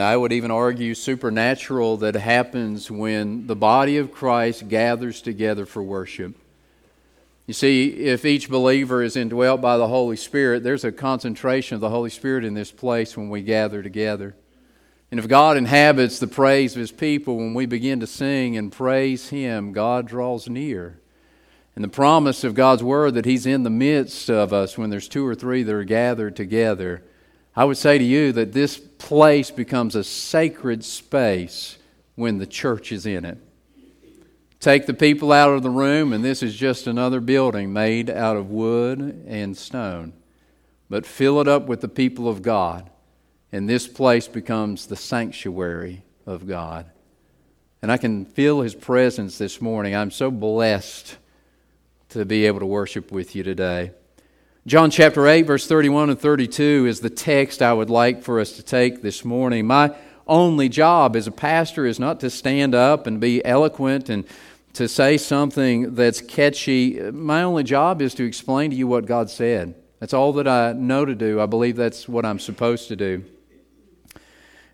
And I would even argue supernatural that happens when the body of Christ gathers together for worship. You see, if each believer is indwelt by the Holy Spirit, there's a concentration of the Holy Spirit in this place when we gather together. And if God inhabits the praise of His people, when we begin to sing and praise Him, God draws near. And the promise of God's Word that He's in the midst of us when there's two or three that are gathered together, I would say to you that this place becomes a sacred space when the church is in it. Take the people out of the room, and this is just another building made out of wood and stone. But fill it up with the people of God, and this place becomes the sanctuary of God. And I can feel His presence this morning. I'm so blessed to be able to worship with you today. John chapter 8, verse 31 and 32 is the text I would like for us to take this morning. My only job as a pastor is not to stand up and be eloquent and to say something that's catchy. My only job is to explain to you what God said. That's all that I know to do. I believe that's what I'm supposed to do.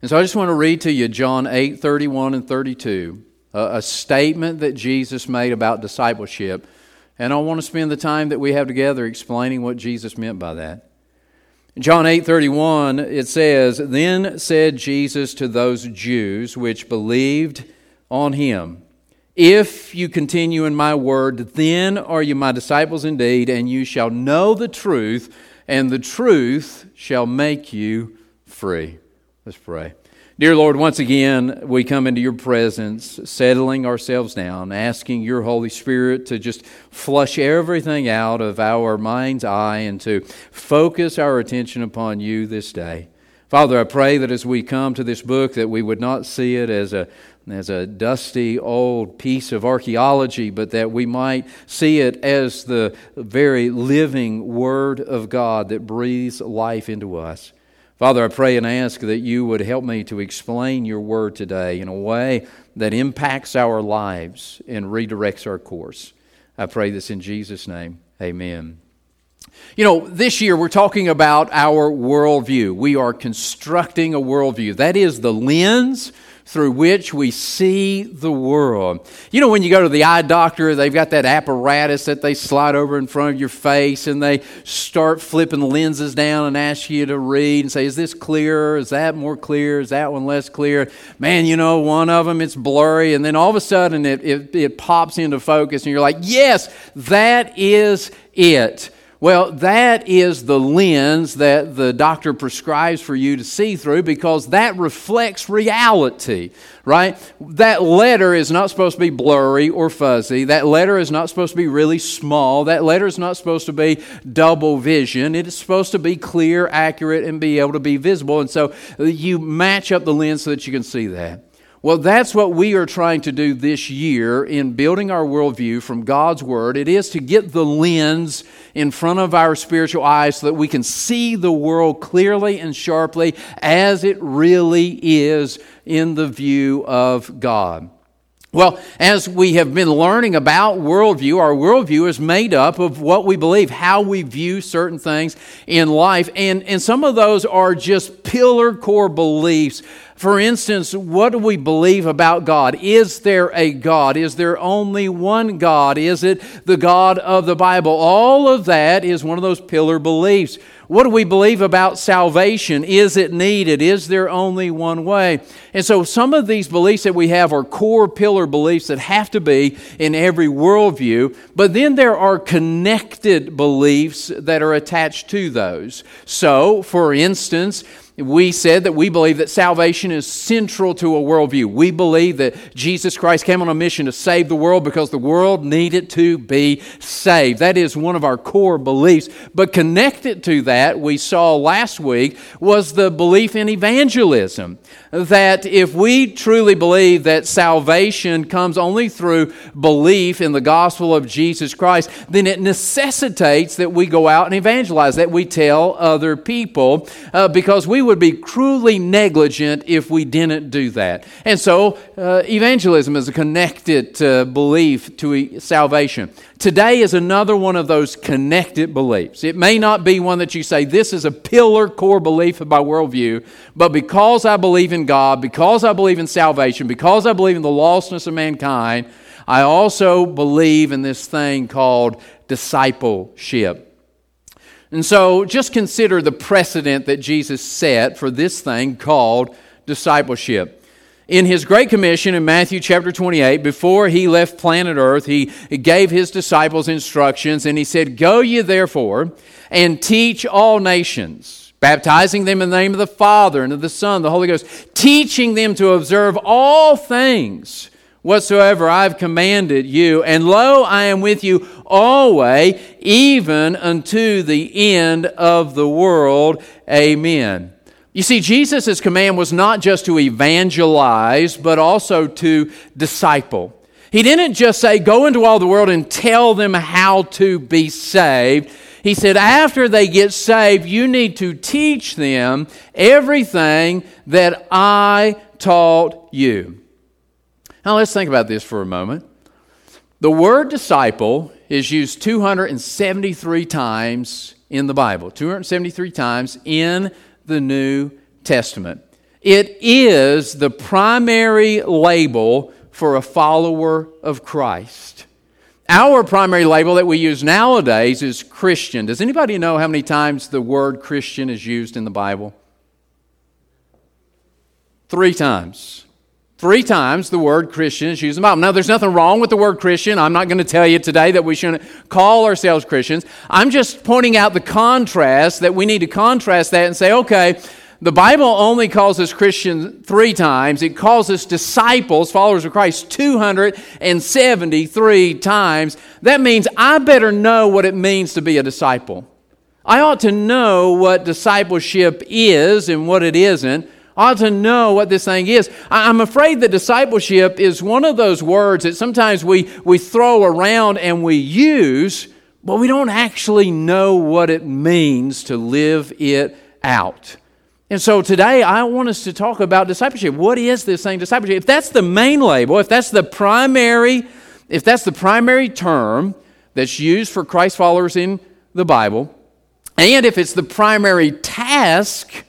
And so I just want to read to you John 8 31 and 32, a, a statement that Jesus made about discipleship. And I want to spend the time that we have together explaining what Jesus meant by that. John 8:31 it says, "Then said Jesus to those Jews which believed on him, if you continue in my word, then are you my disciples indeed, and you shall know the truth, and the truth shall make you free. Let's pray. Dear Lord, once again, we come into your presence, settling ourselves down, asking your Holy Spirit to just flush everything out of our mind's eye and to focus our attention upon you this day. Father, I pray that as we come to this book that we would not see it as a as a dusty old piece of archaeology, but that we might see it as the very living Word of God that breathes life into us. Father, I pray and ask that you would help me to explain your Word today in a way that impacts our lives and redirects our course. I pray this in Jesus' name. Amen. You know, this year we're talking about our worldview. We are constructing a worldview. That is the lens through which we see the world. You know, when you go to the eye doctor, they've got that apparatus that they slide over in front of your face and they start flipping lenses down and ask you to read and say, Is this clearer? Is that more clear? Is that one less clear? Man, you know, one of them, it's blurry. And then all of a sudden it, it, it pops into focus and you're like, Yes, that is it. Well, that is the lens that the doctor prescribes for you to see through because that reflects reality, right? That letter is not supposed to be blurry or fuzzy. That letter is not supposed to be really small. That letter is not supposed to be double vision. It is supposed to be clear, accurate, and be able to be visible. And so you match up the lens so that you can see that. Well, that's what we are trying to do this year in building our worldview from God's Word. It is to get the lens in front of our spiritual eyes so that we can see the world clearly and sharply as it really is in the view of God. Well, as we have been learning about worldview, our worldview is made up of what we believe, how we view certain things in life. And, and some of those are just pillar core beliefs for instance, what do we believe about God? Is there a God? Is there only one God? Is it the God of the Bible? All of that is one of those pillar beliefs. What do we believe about salvation? Is it needed? Is there only one way? And so some of these beliefs that we have are core pillar beliefs that have to be in every worldview, but then there are connected beliefs that are attached to those. So, for instance, we said that we believe that salvation is central to a worldview. We believe that Jesus Christ came on a mission to save the world because the world needed to be saved. That is one of our core beliefs. But connected to that, we saw last week, was the belief in evangelism. That if we truly believe that salvation comes only through belief in the gospel of Jesus Christ, then it necessitates that we go out and evangelize, that we tell other people, uh, because we would be cruelly negligent if we didn't do that. And so, uh, evangelism is a connected uh, belief to salvation. Today is another one of those connected beliefs. It may not be one that you say, this is a pillar core belief of my worldview, but because I believe in God, because I believe in salvation, because I believe in the lostness of mankind, I also believe in this thing called discipleship. And so just consider the precedent that Jesus set for this thing called discipleship. In his Great Commission in Matthew chapter 28, before he left planet Earth, he gave his disciples instructions and he said, Go ye therefore and teach all nations, baptizing them in the name of the Father and of the Son, the Holy Ghost, teaching them to observe all things whatsoever I've commanded you. And lo, I am with you always, even unto the end of the world. Amen. You see, Jesus' command was not just to evangelize, but also to disciple. He didn't just say, Go into all the world and tell them how to be saved. He said, After they get saved, you need to teach them everything that I taught you. Now let's think about this for a moment. The word disciple is used 273 times in the Bible, 273 times in the New Testament. It is the primary label for a follower of Christ. Our primary label that we use nowadays is Christian. Does anybody know how many times the word Christian is used in the Bible? Three times. Three times the word Christian is used in the Bible. Now, there's nothing wrong with the word Christian. I'm not going to tell you today that we shouldn't call ourselves Christians. I'm just pointing out the contrast that we need to contrast that and say, okay, the Bible only calls us Christians three times. It calls us disciples, followers of Christ, 273 times. That means I better know what it means to be a disciple. I ought to know what discipleship is and what it isn't ought to know what this thing is. I'm afraid that discipleship is one of those words that sometimes we, we throw around and we use, but we don't actually know what it means to live it out. And so today I want us to talk about discipleship. What is this thing, discipleship? If that's the main label, if that's the primary, if that's the primary term that's used for Christ followers in the Bible, and if it's the primary task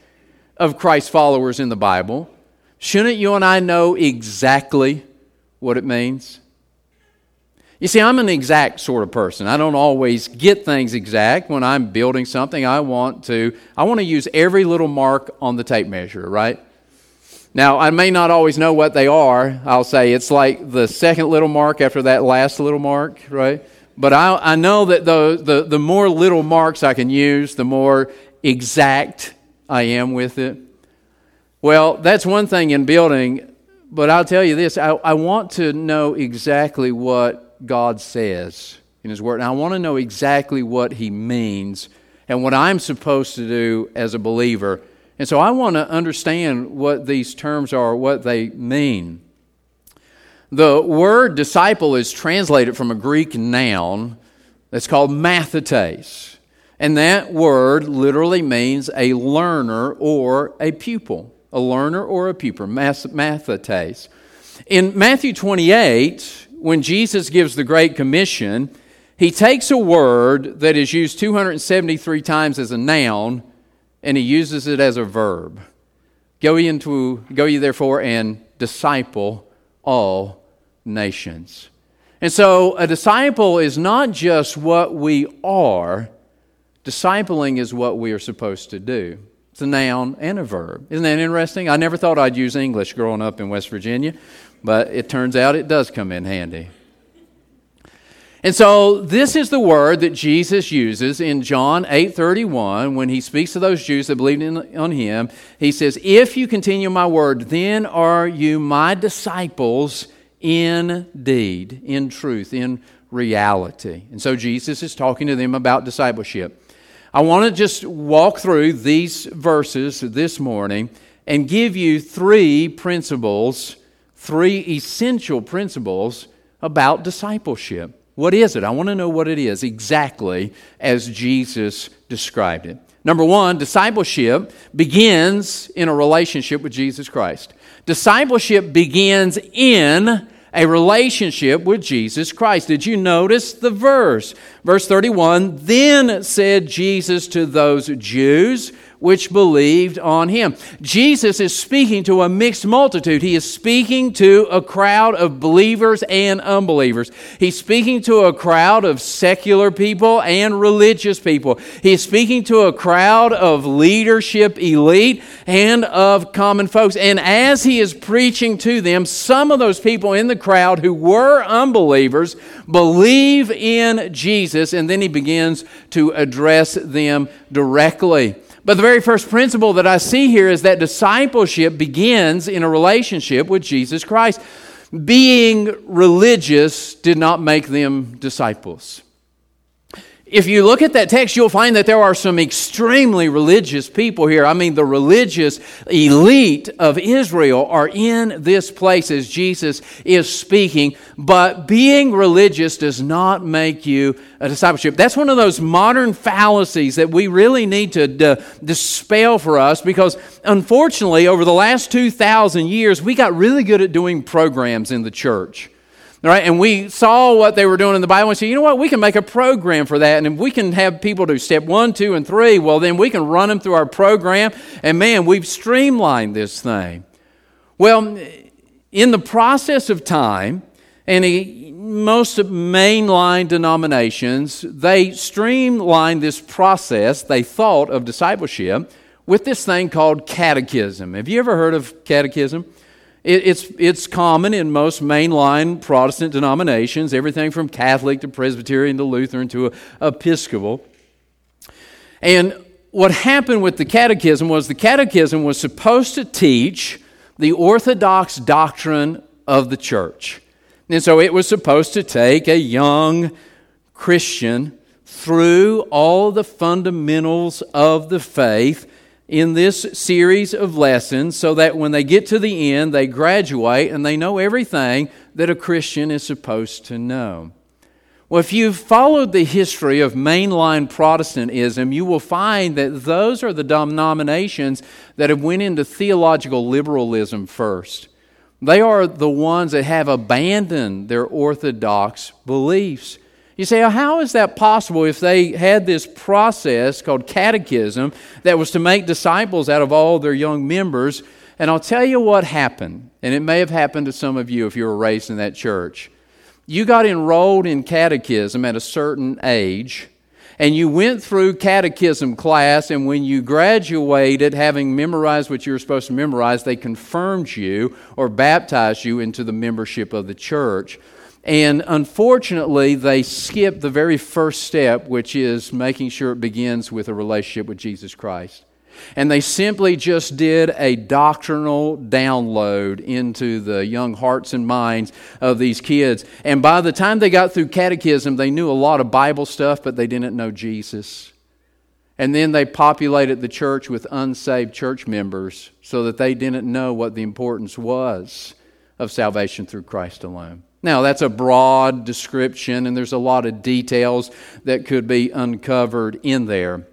of Christ followers in the Bible, shouldn't you and I know exactly what it means? You see, I'm an exact sort of person. I don't always get things exact. When I'm building something, I want to I want to use every little mark on the tape measure, right? Now, I may not always know what they are. I'll say it's like the second little mark after that last little mark, right? But I, I know that the, the, the more little marks I can use, the more exact I am with it? Well, that's one thing in building, but I'll tell you this I, I want to know exactly what God says in His Word, and I want to know exactly what He means and what I'm supposed to do as a believer. And so I want to understand what these terms are, what they mean. The word disciple is translated from a Greek noun that's called mathetes. And that word literally means a learner or a pupil. A learner or a pupil, mathetes. In Matthew 28, when Jesus gives the Great Commission, he takes a word that is used 273 times as a noun and he uses it as a verb. Go ye, into, go ye therefore and disciple all nations. And so a disciple is not just what we are, Discipling is what we are supposed to do. It's a noun and a verb. Isn't that interesting? I never thought I'd use English growing up in West Virginia, but it turns out it does come in handy. And so this is the word that Jesus uses in John 8:31 when he speaks to those Jews that believed in, on him. He says, "If you continue my word, then are you my disciples indeed, in truth, in reality." And so Jesus is talking to them about discipleship. I want to just walk through these verses this morning and give you three principles, three essential principles about discipleship. What is it? I want to know what it is exactly as Jesus described it. Number one, discipleship begins in a relationship with Jesus Christ. Discipleship begins in a relationship with Jesus Christ. Did you notice the verse? Verse 31 Then said Jesus to those Jews which believed on him. Jesus is speaking to a mixed multitude. He is speaking to a crowd of believers and unbelievers. He's speaking to a crowd of secular people and religious people. He's speaking to a crowd of leadership elite and of common folks. And as he is preaching to them, some of those people in the crowd who were unbelievers believe in Jesus, and then he begins to address them directly. But the very first principle that I see here is that discipleship begins in a relationship with Jesus Christ. Being religious did not make them disciples if you look at that text, you'll find that there are some extremely religious people here. I mean, the religious elite of Israel are in this place as Jesus is speaking, but being religious does not make you a discipleship. That's one of those modern fallacies that we really need to d- dispel for us because, unfortunately, over the last 2,000 years, we got really good at doing programs in the church. Right? And we saw what they were doing in the Bible and said, you know what, we can make a program for that. And if we can have people do step one, two, and three, well, then we can run them through our program. And man, we've streamlined this thing. Well, in the process of time, and he, most mainline denominations, they streamlined this process, they thought, of discipleship with this thing called catechism. Have you ever heard of catechism? It, it's, it's common in most mainline Protestant denominations, everything from Catholic to Presbyterian to Lutheran to Episcopal. And what happened with the catechism was the catechism was supposed to teach the orthodox doctrine of the church. And so it was supposed to take a young Christian through all the fundamentals of the faith in this series of lessons so that when they get to the end, they graduate and they know everything that a Christian is supposed to know. Well, if you've followed the history of mainline Protestantism, you will find that those are the denominations that have went into theological liberalism first. They are the ones that have abandoned their orthodox beliefs. You say, well, how is that possible if they had this process called catechism that was to make disciples out of all their young members? And I'll tell you what happened, and it may have happened to some of you if you were raised in that church. You got enrolled in catechism at a certain age, and you went through catechism class, and when you graduated, having memorized what you were supposed to memorize, they confirmed you or baptized you into the membership of the church. And unfortunately, they skip the very first step, which is making sure it begins with a relationship with Jesus Christ. And they simply just did a doctrinal download into the young hearts and minds of these kids. And by the time they got through catechism, they knew a lot of Bible stuff, but they didn't know Jesus. And then they populated the church with unsaved church members so that they didn't know what the importance was of salvation through Christ alone. Now, that's a broad description, and there's a lot of details that could be uncovered in there.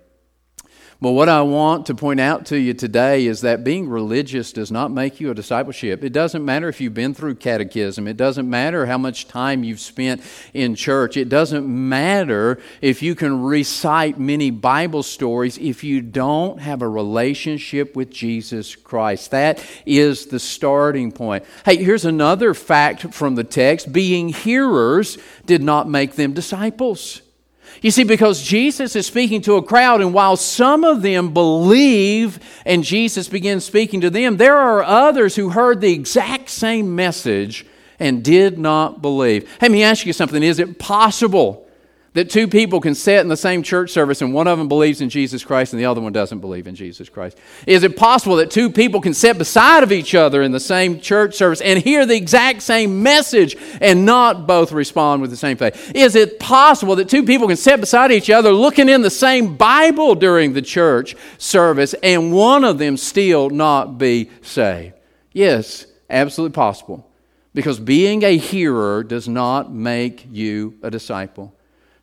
But what I want to point out to you today is that being religious does not make you a discipleship. It doesn't matter if you've been through catechism. It doesn't matter how much time you've spent in church. It doesn't matter if you can recite many Bible stories if you don't have a relationship with Jesus Christ. That is the starting point. Hey, here's another fact from the text being hearers did not make them disciples. You see, because Jesus is speaking to a crowd, and while some of them believe and Jesus begins speaking to them, there are others who heard the exact same message and did not believe. Hey, let me ask you something. Is it possible that two people can sit in the same church service and one of them believes in Jesus Christ and the other one doesn't believe in Jesus Christ? Is it possible that two people can sit beside of each other in the same church service and hear the exact same message and not both respond with the same faith? Is it possible that two people can sit beside each other looking in the same Bible during the church service and one of them still not be saved? Yes, absolutely possible. Because being a hearer does not make you a disciple.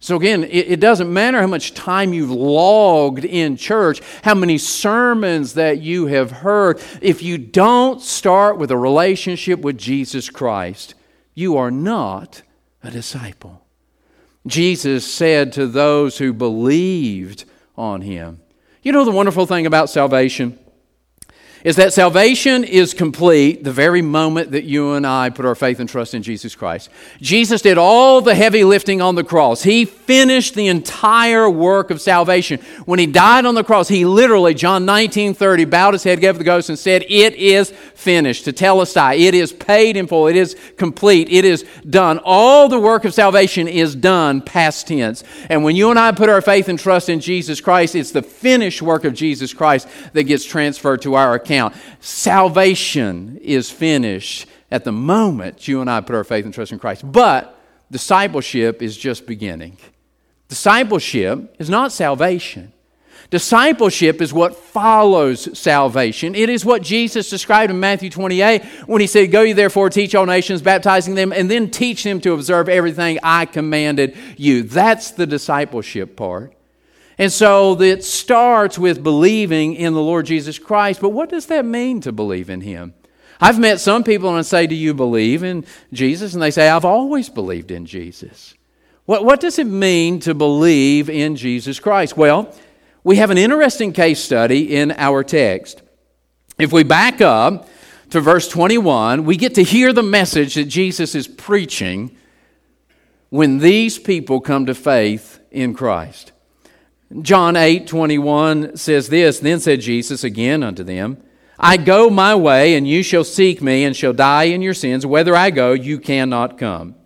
So, again, it, it, doesn't matter how much time you've logged in church, how many sermons that you have heard. If you don't start with a relationship with Jesus Christ, you are not a disciple. Jesus said to those who believed on him, You know the wonderful thing about salvation? Is that salvation is complete the very moment that you and I put our faith and trust in Jesus Christ. Jesus did all the heavy lifting on the cross. He finished the entire work of salvation. When he died on the cross, he literally, John 19 30, bowed his head, gave the ghost, and said, It is finished. To tell Tetelestai, it is paid in full, it is complete, it is done. All the work of salvation is done, past tense. And when you and I put our faith and trust in Jesus Christ, it's the finished work of Jesus Christ that gets transferred to our account account. Salvation is finished at the moment you and I put our faith and trust in Christ. But discipleship is just beginning. Discipleship is not salvation. Discipleship is what follows salvation. It is what Jesus described in Matthew 28 when he said, Go ye therefore, teach all nations, baptizing them, and then teach them to observe everything I commanded you. That's the discipleship part. And so it starts with believing in the Lord Jesus Christ. But what does that mean to believe in Him? I've met some people and I say, Do you believe in Jesus? And they say, I've always believed in Jesus. What, what does it mean to believe in Jesus Christ? Well, we have an interesting case study in our text. If we back up to verse 21, we get to hear the message that Jesus is preaching when these people come to faith in Christ. John 8 21 says this Then said Jesus again unto them, I go my way, and you shall seek me, and shall die in your sins. Whether I go, you cannot come.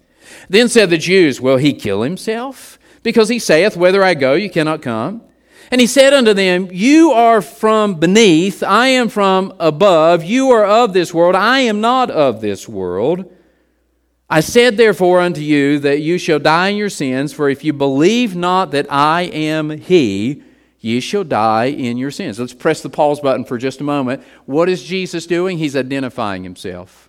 Then said the Jews, Will he kill himself? Because he saith, Whether I go, you cannot come. And he said unto them, You are from beneath, I am from above. You are of this world, I am not of this world. I said therefore unto you that you shall die in your sins, for if you believe not that I am He, ye shall die in your sins. Let's press the pause button for just a moment. What is Jesus doing? He's identifying himself.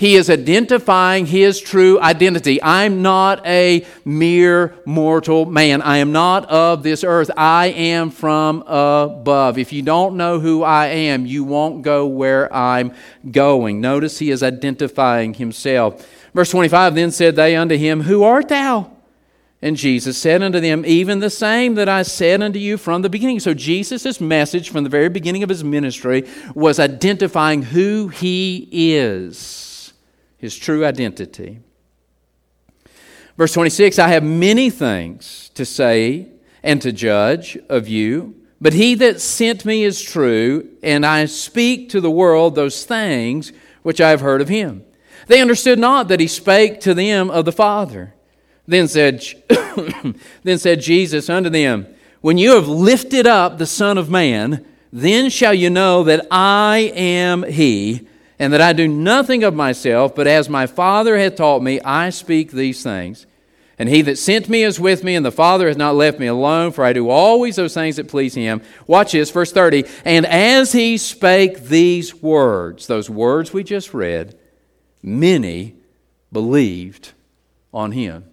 He is identifying his true identity. I'm not a mere mortal man. I am not of this earth. I am from above. If you don't know who I am, you won't go where I'm going. Notice he is identifying himself. Verse 25 Then said they unto him, Who art thou? And Jesus said unto them, Even the same that I said unto you from the beginning. So Jesus' message from the very beginning of his ministry was identifying who he is his true identity. Verse 26 I have many things to say and to judge of you, but he that sent me is true, and I speak to the world those things which I have heard of him. They understood not that he spake to them of the Father. Then said, then said Jesus unto them, When you have lifted up the Son of Man, then shall you know that I am he and that I do nothing of myself, but as my Father hath taught me, I speak these things. And he that sent me is with me, and the Father has not left me alone, for I do always those things that please him. Watch this, verse 30. And as he spake these words, those words we just read, many believed on him.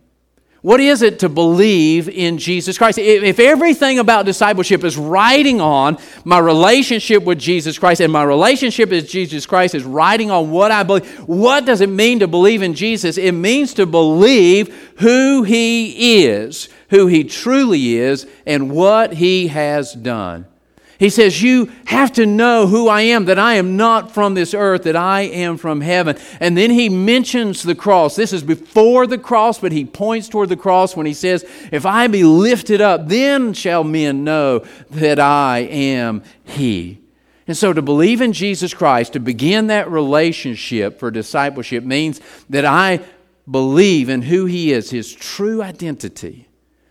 What is it to believe in Jesus Christ? If everything about discipleship is riding on my relationship with Jesus Christ and my relationship with Jesus Christ is riding on what I believe, what does it mean to believe in Jesus? It means to believe who He is, who He truly is, and what He has done. He says, You have to know who I am, that I am not from this earth, that I am from heaven. And then he mentions the cross. This is before the cross, but he points toward the cross when he says, If I be lifted up, then shall men know that I am he. And so to believe in Jesus Christ, to begin that relationship for discipleship, means that I believe in who he is, his true identity,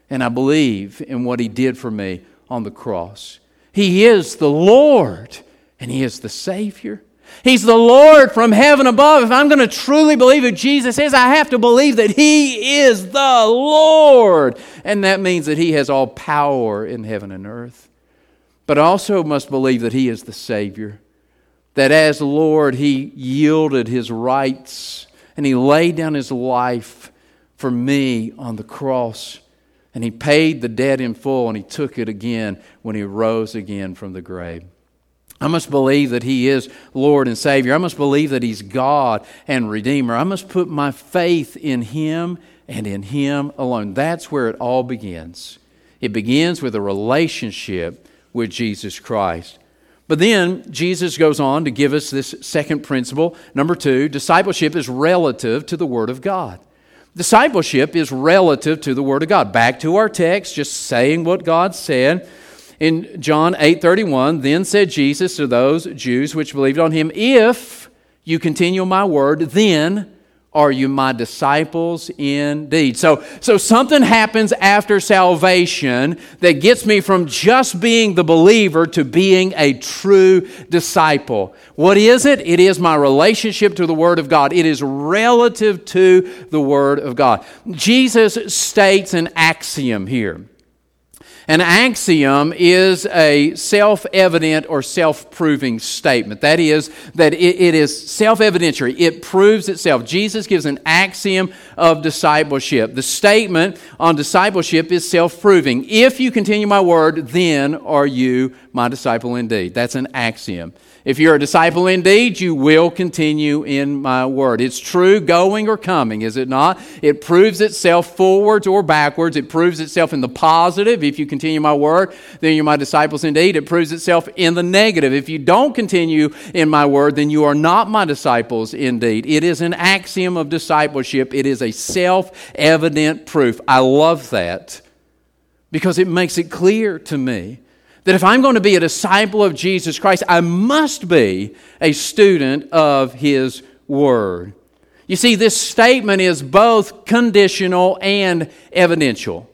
and I believe in what he did for me on the cross. He is the Lord and He is the Savior. He's the Lord from heaven above. If I'm going to truly believe who Jesus is, I have to believe that He is the Lord. And that means that He has all power in heaven and earth. But I also must believe that He is the Savior. That as Lord, He yielded His rights and He laid down His life for me on the cross And he paid the debt in full and he took it again when he rose again from the grave. I must believe that He is Lord and Savior. I must believe that He's God and Redeemer. I must put my faith in Him and in Him alone. That's where it all begins. It begins with a relationship with Jesus Christ. But then Jesus goes on to give us this second principle. Number two, discipleship is relative to the Word of God. Discipleship is relative to the Word of God. Back to our text, just saying what God said. In John 8:31, then said Jesus to those Jews which believed on him, "If you continue my word, then are you my disciples indeed? So, so something happens after salvation that gets me from just being the believer to being a true disciple. What is it? It is my relationship to the Word of God. It is relative to the Word of God. Jesus states an axiom here. An axiom is a self evident or self proving statement. That is, that it, it is self evidentiary, it proves itself. Jesus gives an axiom of discipleship. The statement on discipleship is self proving. If you continue my word, then are you my disciple indeed. That's an axiom. If you're a disciple indeed, you will continue in my word. It's true going or coming, is it not? It proves itself forwards or backwards. It proves itself in the positive. If you continue my word, then you're my disciples indeed. It proves itself in the negative. If you don't continue in my word, then you are not my disciples indeed. It is an axiom of discipleship, it is a self evident proof. I love that because it makes it clear to me that if I'm going to be a disciple of Jesus Christ, I must be a student of His Word. You see, this statement is both conditional and evidential.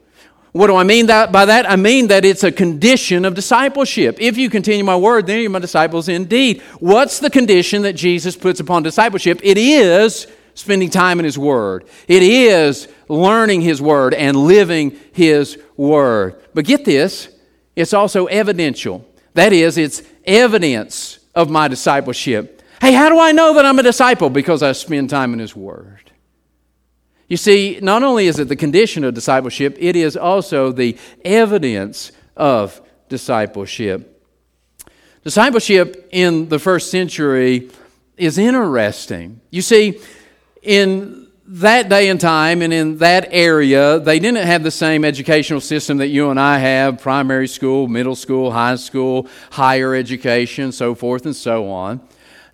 What do I mean that, by that? I mean that it's a condition of discipleship. If you continue my word, then you're my disciples indeed. What's the condition that Jesus puts upon discipleship? It is spending time in His Word. It is learning His Word and living His Word. But get this it's also evidential. That is, it's evidence of my discipleship. Hey, how do I know that I'm a disciple? Because I spend time in His Word. You see, not only is it the condition of discipleship, it is also the evidence of discipleship. Discipleship in the first century is interesting. You see, in that day and time and in that area, they didn't have the same educational system that you and I have primary school, middle school, high school, higher education, so forth and so on.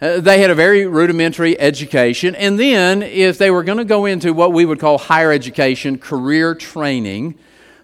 Uh, they had a very rudimentary education. And then, if they were going to go into what we would call higher education, career training,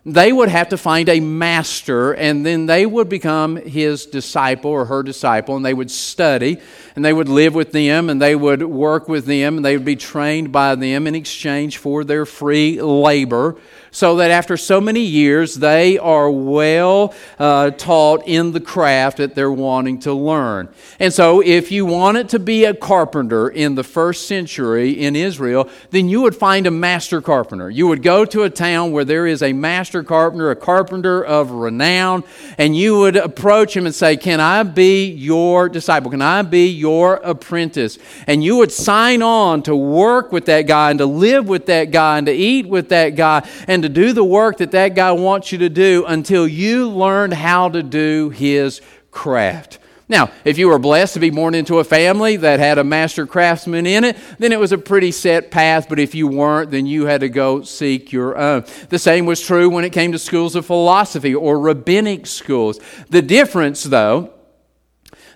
they would have to find a master, and then they would become his disciple or her disciple, and they would study, and they would live with them, and they would work with them, and they would be trained by them in exchange for their free labor so that after so many years, they are well uh, taught in the craft that they're wanting to learn. And so, if you wanted to be a carpenter in the first century in Israel, then you would find a master carpenter. You would go to a town where there is a master carpenter, a carpenter of renown, and you would approach him and say, Can I be your disciple? Can I be your apprentice? And you would sign on to work with that guy and to live with that guy and to eat with that guy and to do the work that that guy wants you to do until you learn how to do his craft. Now, if you were blessed to be born into a family that had a master craftsman in it, then it was a pretty set path. But if you weren't, then you had to go seek your own. The same was true when it came to schools of philosophy or rabbinic schools. The difference, though,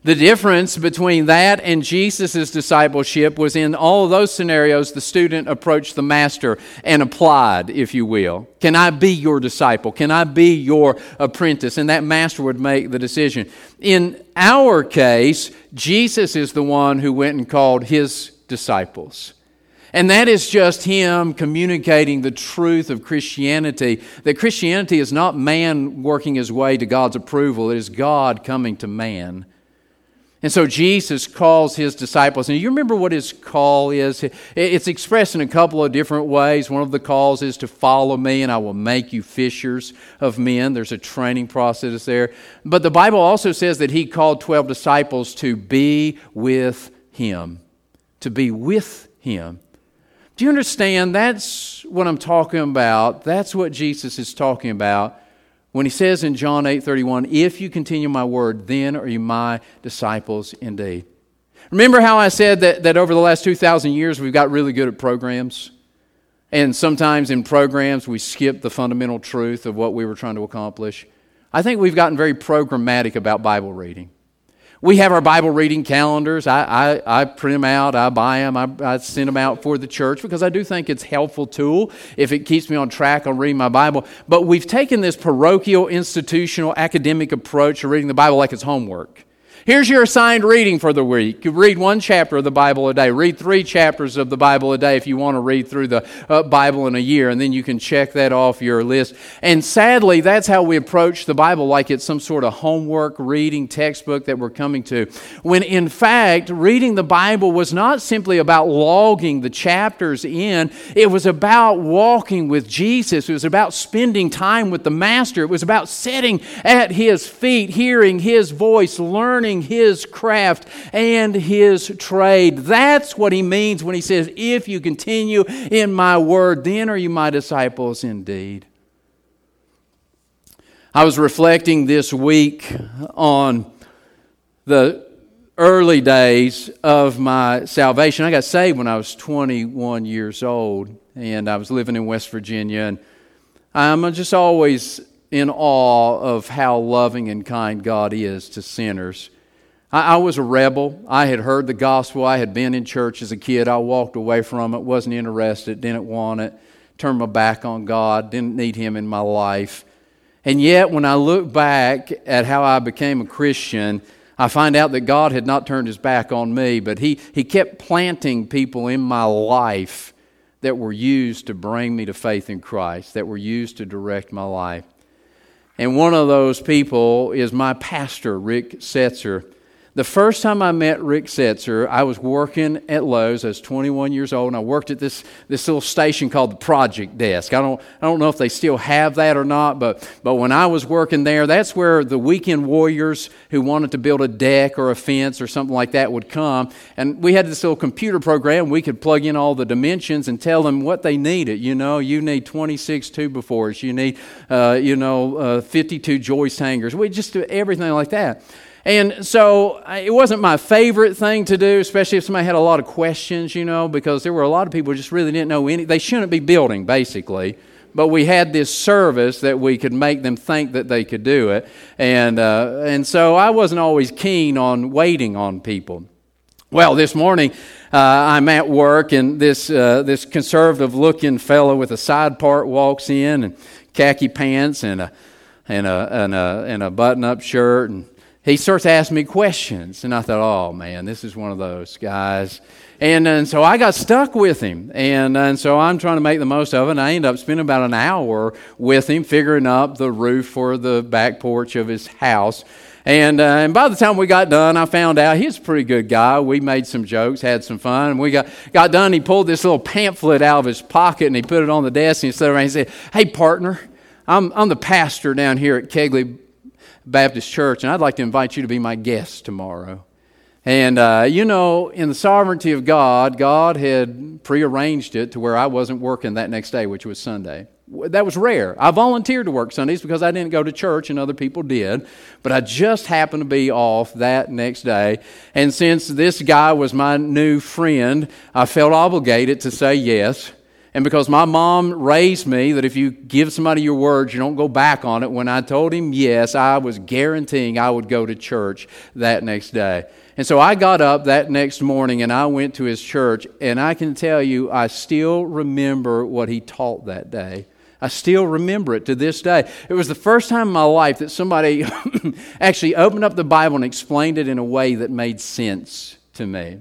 the difference between that and Jesus' discipleship was in all of those scenarios, the student approached the master and applied, if you will. Can I be your disciple? Can I be your apprentice? And that master would make the decision. In our case, Jesus is the one who went and called his disciples. And that is just him communicating the truth of Christianity that Christianity is not man working his way to God's approval, it is God coming to man. And so Jesus calls his disciples. And you remember what his call is? It's expressed in a couple of different ways. One of the calls is to follow me, and I will make you fishers of men. There's a training process there. But the Bible also says that he called 12 disciples to be with him. To be with him. Do you understand? That's what I'm talking about. That's what Jesus is talking about when he says in John 8 31, If you continue my word, then are you my disciples indeed. Remember how I said that, that over the last 2,000 years we've got really good at programs? And sometimes in programs we skip the fundamental truth of what we were trying to accomplish. I think we've gotten very programmatic about Bible reading. We have our Bible reading calendars. I, I, I print them out, I buy them, I, I, send them out for the church because I do think it's a helpful tool if it keeps me on track on reading my Bible. But we've taken this parochial, institutional, academic approach to reading the Bible like it's homework. Here's your assigned reading for the week. You read one chapter of the Bible a day. Read three chapters of the Bible a day if you want to read through the uh, Bible in a year, and then you can check that off your list. And sadly, that's how we approach the Bible, like it's some sort of homework reading textbook that we're coming to. When in fact, reading the Bible was not simply about logging the chapters in, it was about walking with Jesus. It was about spending time with the Master. It was about sitting at His feet, hearing His voice, learning his craft and his trade. That's what he means when he says, If you continue in my word, then are you my disciples indeed. I was reflecting this week on the early days of my salvation. I got saved when I was 21 years old, and I was living in West Virginia. And I'm just always in awe of how loving and kind God is to sinners. I, I, was a rebel. I had heard the gospel. I had been in church as a kid. I walked away from it, wasn't interested, didn't want it, turned my back on God, didn't need Him in my life. And yet, when I look back at how I became a Christian, I find out that God had not turned His back on me, but He, he kept planting people in my life that were used to bring me to faith in Christ, that were used to direct my life. And one of those people is my pastor, Rick Setzer. The first time I met Rick Setzer, I was working at Lowe's. I was 21 years old, and I worked at this, this little station called the Project Desk. I don't, I don't know if they still have that or not, but, but when I was working there, that's where the weekend warriors who wanted to build a deck or a fence or something like that would come. And we had this little computer program. We could plug in all the dimensions and tell them what they needed. You know, you need 26 two by fours, you need, uh, you know, uh, 52 joist hangers. We just do everything like that. And so it wasn't my favorite thing to do, especially if somebody had a lot of questions, you know, because there were a lot of people who just really didn't know any. They shouldn't be building, basically. But we had this service that we could make them think that they could do it. And, uh, and so I wasn't always keen on waiting on people. Well, this morning uh, I'm at work, and this, uh, this conservative looking fellow with a side part walks in, and khaki pants, and a, and a, and a, and a button up shirt. And he starts asking me questions. And I thought, oh man, this is one of those guys. And, and so I got stuck with him. And, and so I'm trying to make the most of it. And I end up spending about an hour with him figuring up the roof for the back porch of his house. And, uh, and by the time we got done, I found out he's a pretty good guy. We made some jokes, had some fun. And we got, got done. He pulled this little pamphlet out of his pocket and he put it on the desk and he sat around and he said, Hey, partner, I'm, I'm the pastor down here at Kegley Baptist Church, and I'd like to invite you to be my guest tomorrow. And, uh, you know, in the sovereignty of God, God had prearranged it to where I wasn't working that next day, which was Sunday. That was rare. I volunteered to work Sundays because I didn't go to church and other people did, but I just happened to be off that next day. And since this guy was my new friend, I felt obligated to say yes. And because my mom raised me that if you give somebody your words, you don't go back on it, when I told him yes, I was guaranteeing I would go to church that next day. And so I got up that next morning and I went to his church, and I can tell you, I still remember what he taught that day. I still remember it to this day. It was the first time in my life that somebody actually opened up the Bible and explained it in a way that made sense to me.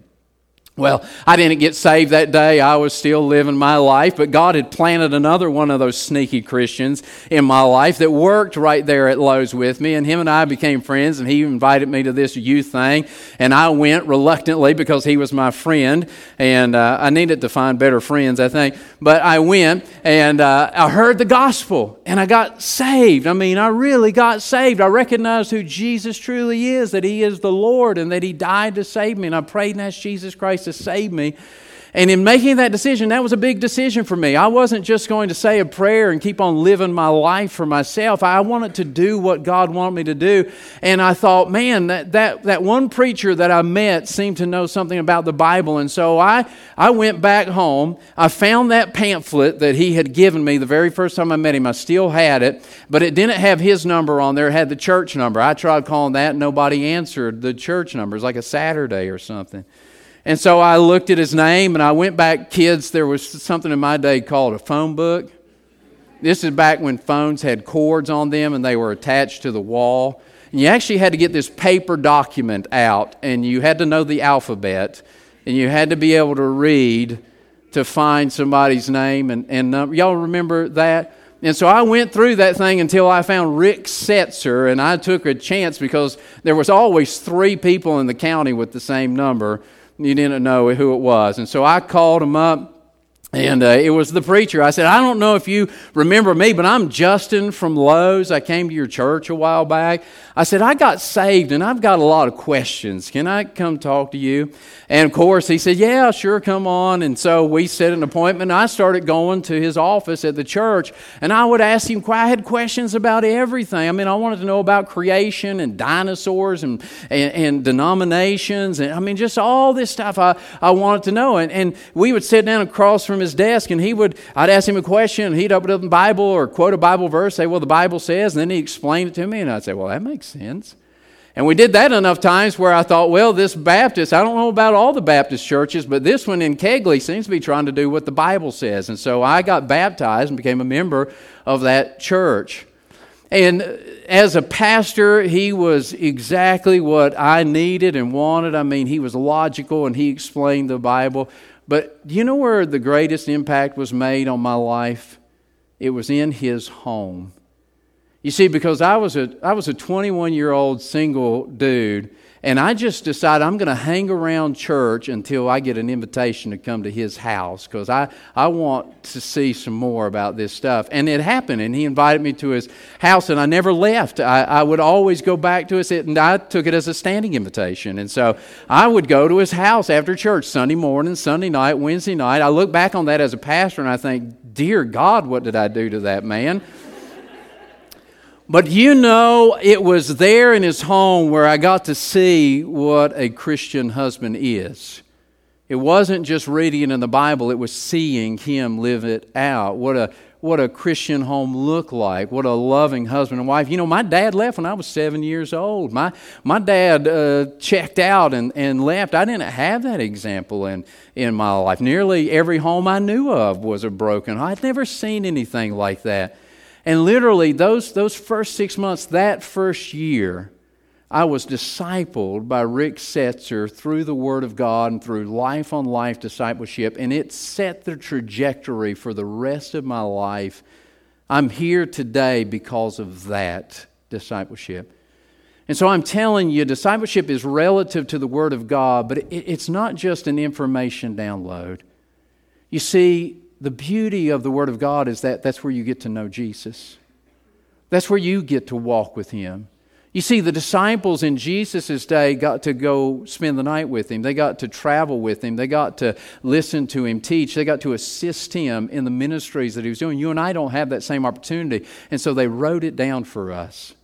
Well, I didn't get saved that day. I was still living my life, but God had planted another one of those sneaky Christians in my life that worked right there at Lowe's with me, and him and I became friends, and he invited me to this youth thing, and I went reluctantly because he was my friend, and uh, I needed to find better friends, I think. But I went, and uh, I heard the gospel, and I got saved. I mean, I really got saved. I recognized who Jesus truly is, that he is the Lord, and that he died to save me, and I prayed and asked Jesus Christ to save me. And in making that decision, that was a big decision for me. I wasn't just going to say a prayer and keep on living my life for myself. I wanted to do what God wanted me to do. And I thought, man, that, that, that one preacher that I met seemed to know something about the Bible. And so I, I went back home. I found that pamphlet that he had given me the very first time I met him. I still had it, but it didn't have his number on there. It had the church number. I tried calling that, nobody answered the church number. It was like a Saturday or something. And so I looked at his name and I went back, kids, there was something in my day called a phone book. This is back when phones had cords on them and they were attached to the wall. And you actually had to get this paper document out and you had to know the alphabet and you had to be able to read to find somebody's name and, and. Y'all remember that? And so I went through that thing until I found Rick Setzer, and I took a chance because there was always three people in the county with the same number you didn't know who it was. And so I called him up. And uh, it was the preacher. I said, I don't know if you remember me, but I'm Justin from Lowe's. I came to your church a while back. I said, I got saved and I've got a lot of questions. Can I come talk to you? And of course, he said, Yeah, sure, come on. And so we set an appointment. I started going to his office at the church and I would ask him, I had questions about everything. I mean, I wanted to know about creation and dinosaurs and, and, and denominations. And I mean, just all this stuff I, I wanted to know. And, and we would sit down across from his desk and he would, I'd ask him a question and he'd open up the Bible or quote a Bible verse, say, Well, the Bible says. And then he explained it to me and I'd say, Well, that makes sense. And we did that enough times where I thought, well, this Baptist, I don't know about all the Baptist churches, but this one in Kegley seems to be trying to do what the Bible says. And so I got baptized and became a member of that church. And as a pastor, he was exactly what I needed and wanted. I mean, he was logical and he explained the Bible. But do you know where the greatest impact was made on my life? It was in his home. You see, because I was a, I was a 21 year old single dude, and I just decided I'm going to hang around church until I get an invitation to come to his house because I, I want to see some more about this stuff. And it happened, and he invited me to his house, and I never left. I, I would always go back to his and I took it as a standing invitation. And so I would go to his house after church Sunday morning, Sunday night, Wednesday night. I look back on that as a pastor, and I think, Dear God, what did I do to that man? But you know, it was there in his home where I got to see what a Christian husband is. It wasn't just reading in the Bible, it was seeing him live it out. What a what a Christian home looked like, what a loving husband and wife. You know, my dad left when I was seven years old. My, my dad uh, checked out and, and left. I didn't have that example in, in my life. Nearly every home I knew of was a broken I'd never seen anything like that. And literally, those, those first six months, that first year, I was discipled by Rick Setzer through the Word of God and through life on life discipleship, and it set the trajectory for the rest of my life. I'm here today because of that discipleship. And so I'm telling you, discipleship is relative to the Word of God, but it's not just an information download. You see, the beauty of the Word of God is that that's where you get to know Jesus. That's where you get to walk with Him. You see, the disciples in Jesus' day got to go spend the night with Him. They got to travel with Him. They got to listen to Him teach. They got to assist Him in the ministries that He was doing. You and I don't have that same opportunity. And so they wrote it down for us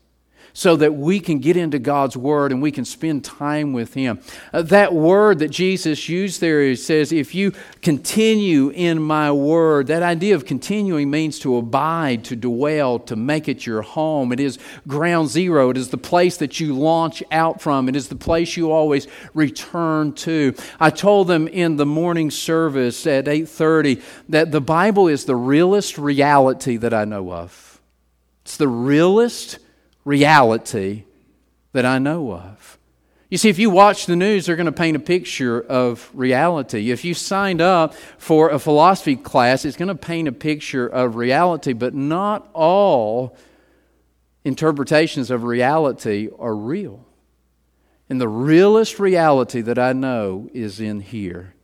so that we can get into God's Word and we can spend time with Him. Uh, that word that Jesus used there, he says, if you continue in my Word, that idea of continuing means to abide, to dwell, to make it your home. It is ground zero. It is the place that you launch out from. It is the place you always return to. I told them in the morning service at 8:30 that the Bible is the realest reality that I know of. It's the realest reality that I know of. You see, if you watch the news, they're going to paint a picture of reality. If you signed up for a philosophy class, it's going to paint a picture of reality, but not all interpretations of reality are real. And the realest reality that I know is in here,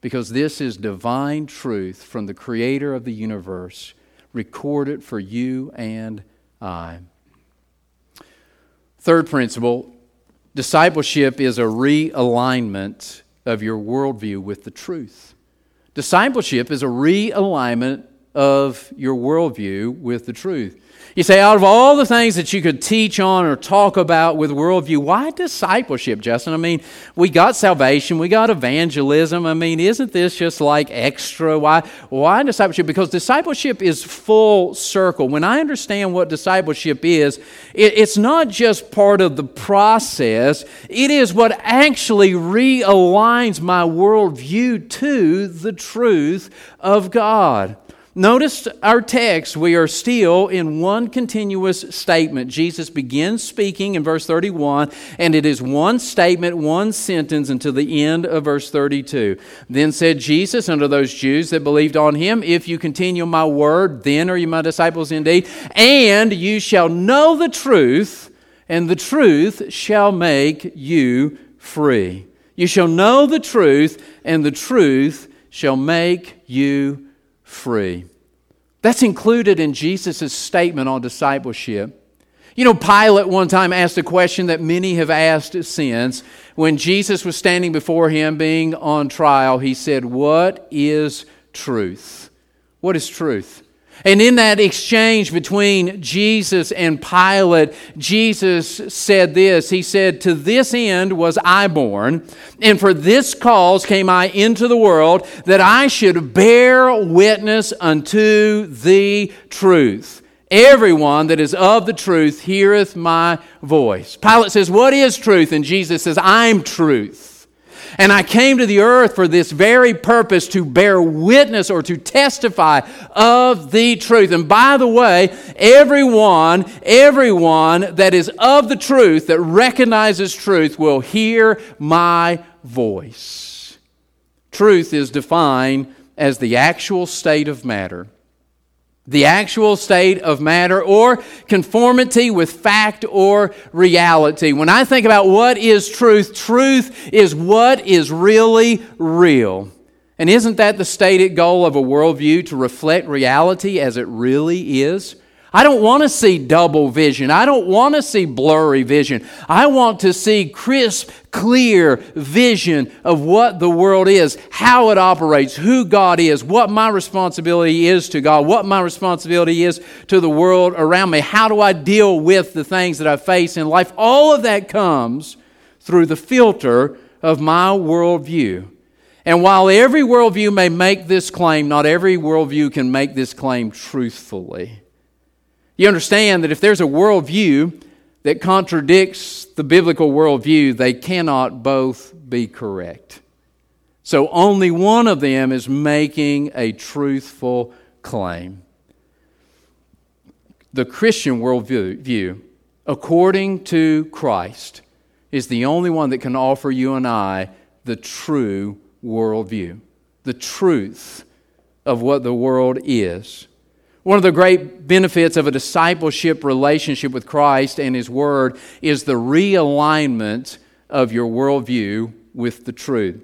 because this is divine truth from the Creator of the universe, recorded for you and I. Third principle discipleship is a realignment of your worldview with the truth. Discipleship is a realignment of your worldview with the truth. You say, out of all the things that you could teach on or talk about with worldview, why discipleship, Justin? I mean, we got salvation, we got evangelism. I mean, isn't this just like extra? Why, why discipleship? Because discipleship is full circle. When I understand what discipleship is, it, it's not just part of the process, it is what actually realigns my worldview to the truth of God. Notice our text, we are still in one continuous statement. Jesus begins speaking in verse 31, and it is one statement, one sentence until the end of verse 32. Then said Jesus unto those Jews that believed on him, If you continue my word, then are you my disciples indeed, and you shall know the truth, and the truth shall make you free. You shall know the truth, and the truth shall make you free. That's included in Jesus' statement on discipleship. You know, Pilate one time asked a question that many have asked since. When Jesus was standing before him being on trial, he said, What is truth? What is truth? And in that exchange between Jesus and Pilate, Jesus said this He said, To this end was I born, and for this cause came I into the world, that I should bear witness unto the truth. Everyone that is of the truth heareth my voice. Pilate says, What is truth? And Jesus says, I'm truth. And I came to the earth for this very purpose to bear witness or to testify of the truth. And by the way, everyone, everyone that is of the truth, that recognizes truth, will hear my voice. Truth is defined as the actual state of matter the actual state of matter or conformity with fact or reality. When I think about what is truth, truth is what is really real. And isn't that the stated goal of a worldview to reflect reality as it really is? I don't want to see double vision. I don't want to see blurry vision. I want to see crisp, clear vision of what the world is, how it operates, who God is, what my responsibility is to God, what my responsibility is to the world around me. How do I deal with the things that I face in life? All of that comes through the filter of my worldview. And while every worldview may make this claim, not every worldview can make this claim truthfully. You understand that if there's a worldview that contradicts the biblical worldview, they cannot both be correct. So only one of them is making a truthful claim. The Christian worldview, according to Christ, is the only one that can offer you and I the true worldview, the truth of what the world is. One of the great benefits of a discipleship relationship with Christ and His Word is the realignment of your worldview with the truth.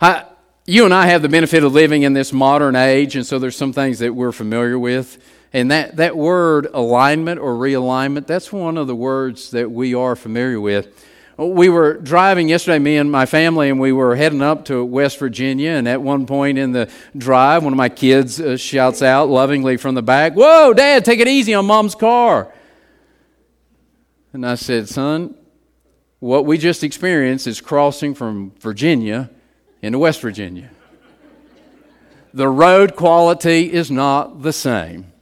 I, you and I have the benefit of living in this modern age, and so there's some things that we're familiar with. And that, that word alignment or realignment, that's one of the words that we are familiar with. We were driving yesterday, me and my family, and we were heading up to West Virginia. And at one point in the drive, one of my kids uh, shouts out lovingly from the back, Whoa, Dad, take it easy on mom's car. And I said, Son, what we just experienced is crossing from Virginia into West Virginia. The road quality is not the same.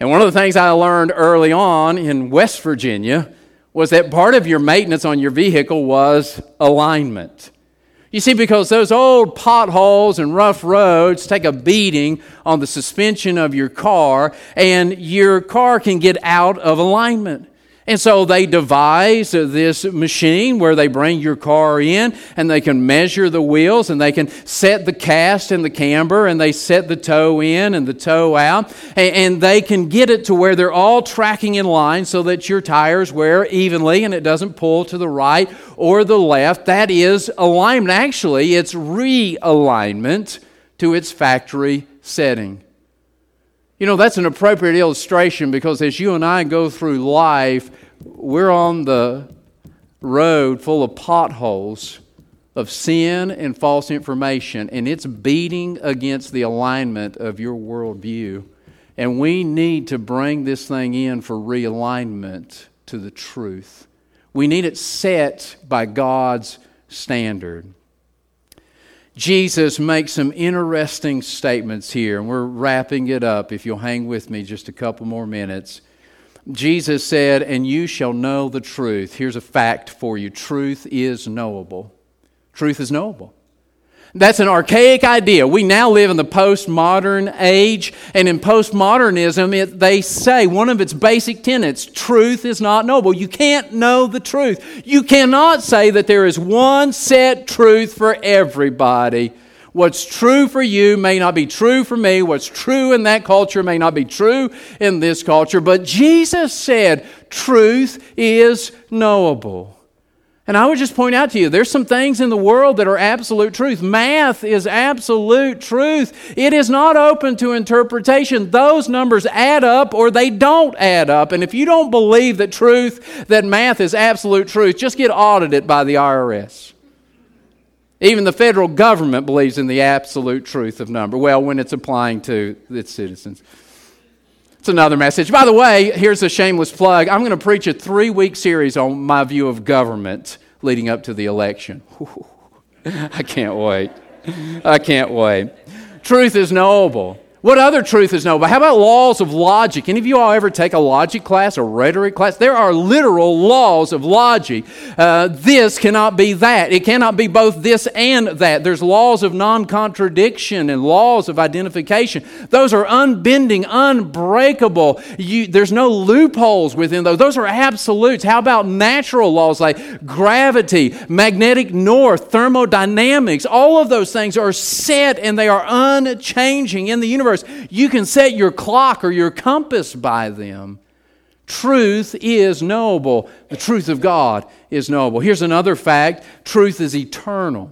And one of the things I learned early on in West Virginia was that part of your maintenance on your vehicle was alignment. You see, because those old potholes and rough roads take a beating on the suspension of your car, and your car can get out of alignment. And so they devise this machine where they bring your car in and they can measure the wheels and they can set the cast and the camber and they set the toe in and the toe out. And they can get it to where they're all tracking in line so that your tires wear evenly and it doesn't pull to the right or the left. That is alignment. Actually, it's realignment to its factory setting. You know, that's an appropriate illustration because as you and I go through life, we're on the road full of potholes of sin and false information, and it's beating against the alignment of your worldview. And we need to bring this thing in for realignment to the truth. We need it set by God's standard. Jesus makes some interesting statements here, and we're wrapping it up. If you'll hang with me just a couple more minutes. Jesus said, And you shall know the truth. Here's a fact for you truth is knowable. Truth is knowable. That's an archaic idea. We now live in the postmodern age, and in postmodernism, it, they say one of its basic tenets truth is not knowable. You can't know the truth. You cannot say that there is one set truth for everybody. What's true for you may not be true for me. What's true in that culture may not be true in this culture. But Jesus said truth is knowable. And I would just point out to you there's some things in the world that are absolute truth. Math is absolute truth. It is not open to interpretation. Those numbers add up or they don't add up. And if you don't believe that truth, that math is absolute truth, just get audited by the IRS. Even the federal government believes in the absolute truth of number. Well, when it's applying to its citizens. It's another message. By the way, here's a shameless plug. I'm going to preach a three week series on my view of government leading up to the election. I can't wait. I can't wait. Truth is knowable. What other truth is knowable? How about laws of logic? Any of you all ever take a logic class, a rhetoric class? There are literal laws of logic. Uh, this cannot be that. It cannot be both this and that. There's laws of non contradiction and laws of identification. Those are unbending, unbreakable. You, there's no loopholes within those. Those are absolutes. How about natural laws like gravity, magnetic north, thermodynamics? All of those things are set and they are unchanging in the universe universe. You can set your clock or your compass by them. Truth is knowable. The truth of God is knowable. Here's another fact truth is eternal.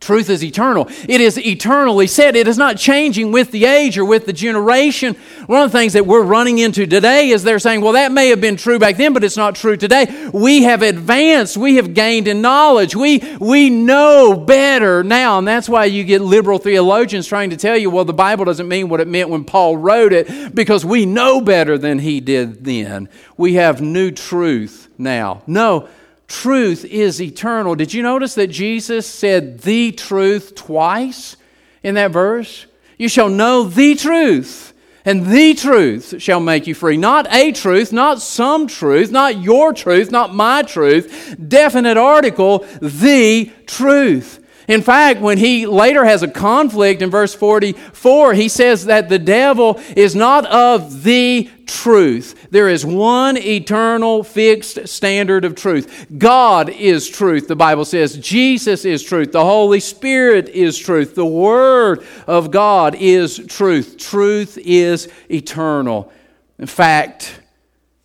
Truth is eternal. It is eternally said. It is not changing with the age or with the generation. One of the things that we're running into today is they're saying, well, that may have been true back then, but it's not true today. We have advanced. We have gained in knowledge. We, we know better now. And that's why you get liberal theologians trying to tell you, well, the Bible doesn't mean what it meant when Paul wrote it because we know better than he did then. We have new truth now. No, truth is eternal. Did you notice that Jesus said the truth twice in that verse? You shall know the truth, and the truth shall make you free. Not a truth, not some truth, not your truth, not my truth. Definite article, the truth. In fact, when he later has a conflict in verse 44, he says that the devil is not of the truth. There is one eternal fixed standard of truth. God is truth, the Bible says. Jesus is truth. The Holy Spirit is truth. The Word of God is truth. Truth is eternal. In fact,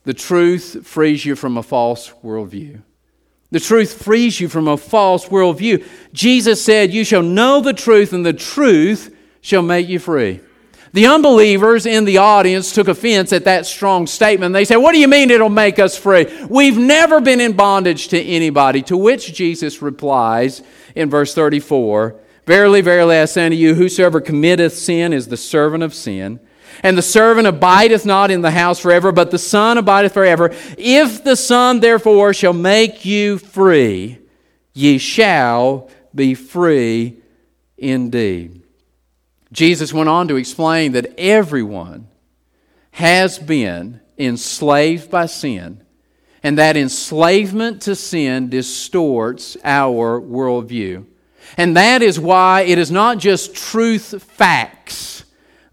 the truth frees you from a false worldview. The truth frees you from a false worldview. Jesus said, You shall know the truth, and the truth shall make you free. The unbelievers in the audience took offense at that strong statement. They said, What do you mean it'll make us free? We've never been in bondage to anybody. To which Jesus replies in verse 34 Verily, verily, I say unto you, whosoever committeth sin is the servant of sin. And the servant abideth not in the house forever, but the Son abideth forever. If the Son therefore shall make you free, ye shall be free indeed. Jesus went on to explain that everyone has been enslaved by sin, and that enslavement to sin distorts our worldview. And that is why it is not just truth facts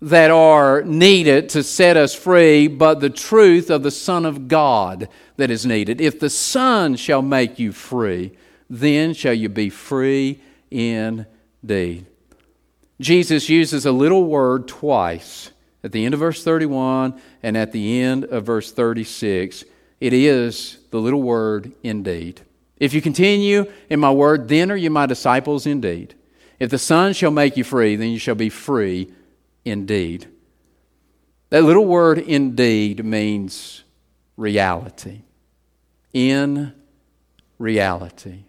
that are needed to set us free, but the truth of the Son of God that is needed. If the Son shall make you free, then shall you be free indeed. Jesus uses a little word twice at the end of verse 31 and at the end of verse 36. It is the little word indeed. If you continue in my word, then are you my disciples indeed. If the Son shall make you free, then you shall be free indeed. That little word indeed means reality. In reality.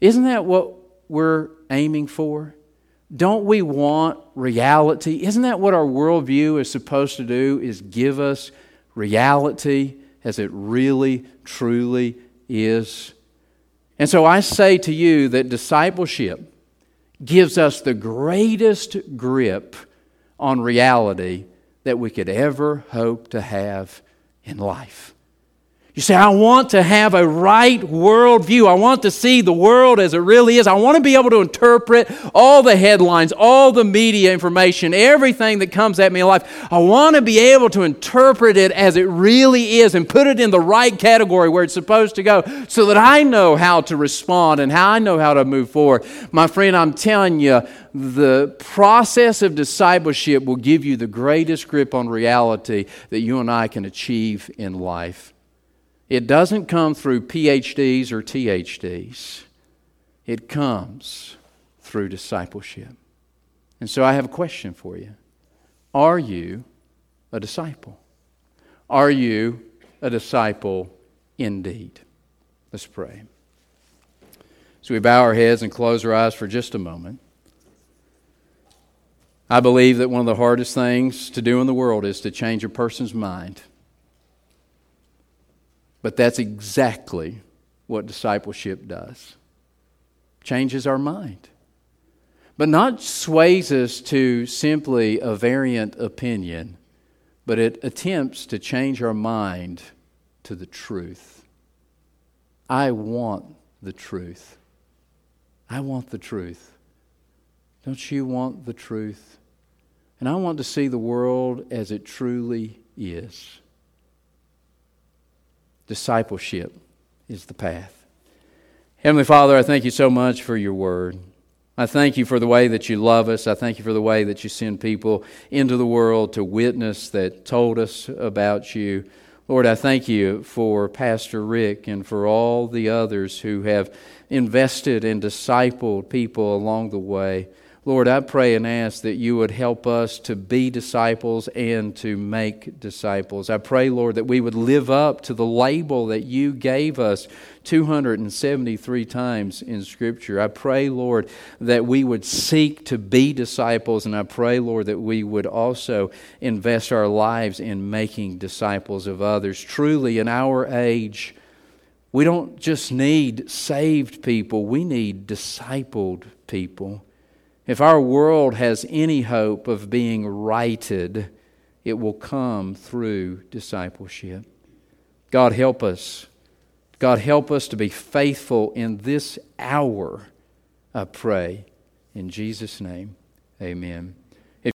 Isn't that what we're aiming for? Don't we want reality? Isn't that what our worldview is supposed to do? Is give us reality as it really, truly is. And so I say to you that discipleship gives us the greatest grip on reality that we could ever hope to have in life. You say, I want to have a right worldview. I want to see the world as it really is. I want to be able to interpret all the headlines, all the media information, everything that comes at me in life. I want to be able to interpret it as it really is and put it in the right category where it's supposed to go so that I know how to respond and how I know how to move forward. My friend, I'm telling you, the process of discipleship will give you the greatest grip on reality that you and I can achieve in life. It doesn't come through PhDs or THDs, it comes through discipleship. And so I have a question for you Are you a disciple? Are you a disciple indeed? Let's pray. So we bow our heads and close our eyes for just a moment. I believe that one of the hardest things to do in the world is to change a person's mind. But that's exactly what discipleship does changes our mind. But not sways us to simply a variant opinion, but it attempts to change our mind to the truth. I want the truth. I want the truth. Don't you want the truth? And I want to see the world as it truly is. Discipleship is the path. Heavenly Father, I thank you so much for your word. I thank you for the way that you love us. I thank you for the way that you send people into the world to witness that told us about you. Lord, I thank you for Pastor Rick and for all the others who have invested and discipled people along the way. Lord, I pray and ask that you would help us to be disciples and to make disciples. I pray, Lord, that we would live up to the label that you gave us 273 times in Scripture. I pray, Lord, that we would seek to be disciples, and I pray, Lord, that we would also invest our lives in making disciples of others. Truly, in our age, we don't just need saved people, we need discipled people. If our world has any hope of being righted, it will come through discipleship. God help us. God help us to be faithful in this hour, I pray. In Jesus' name, amen.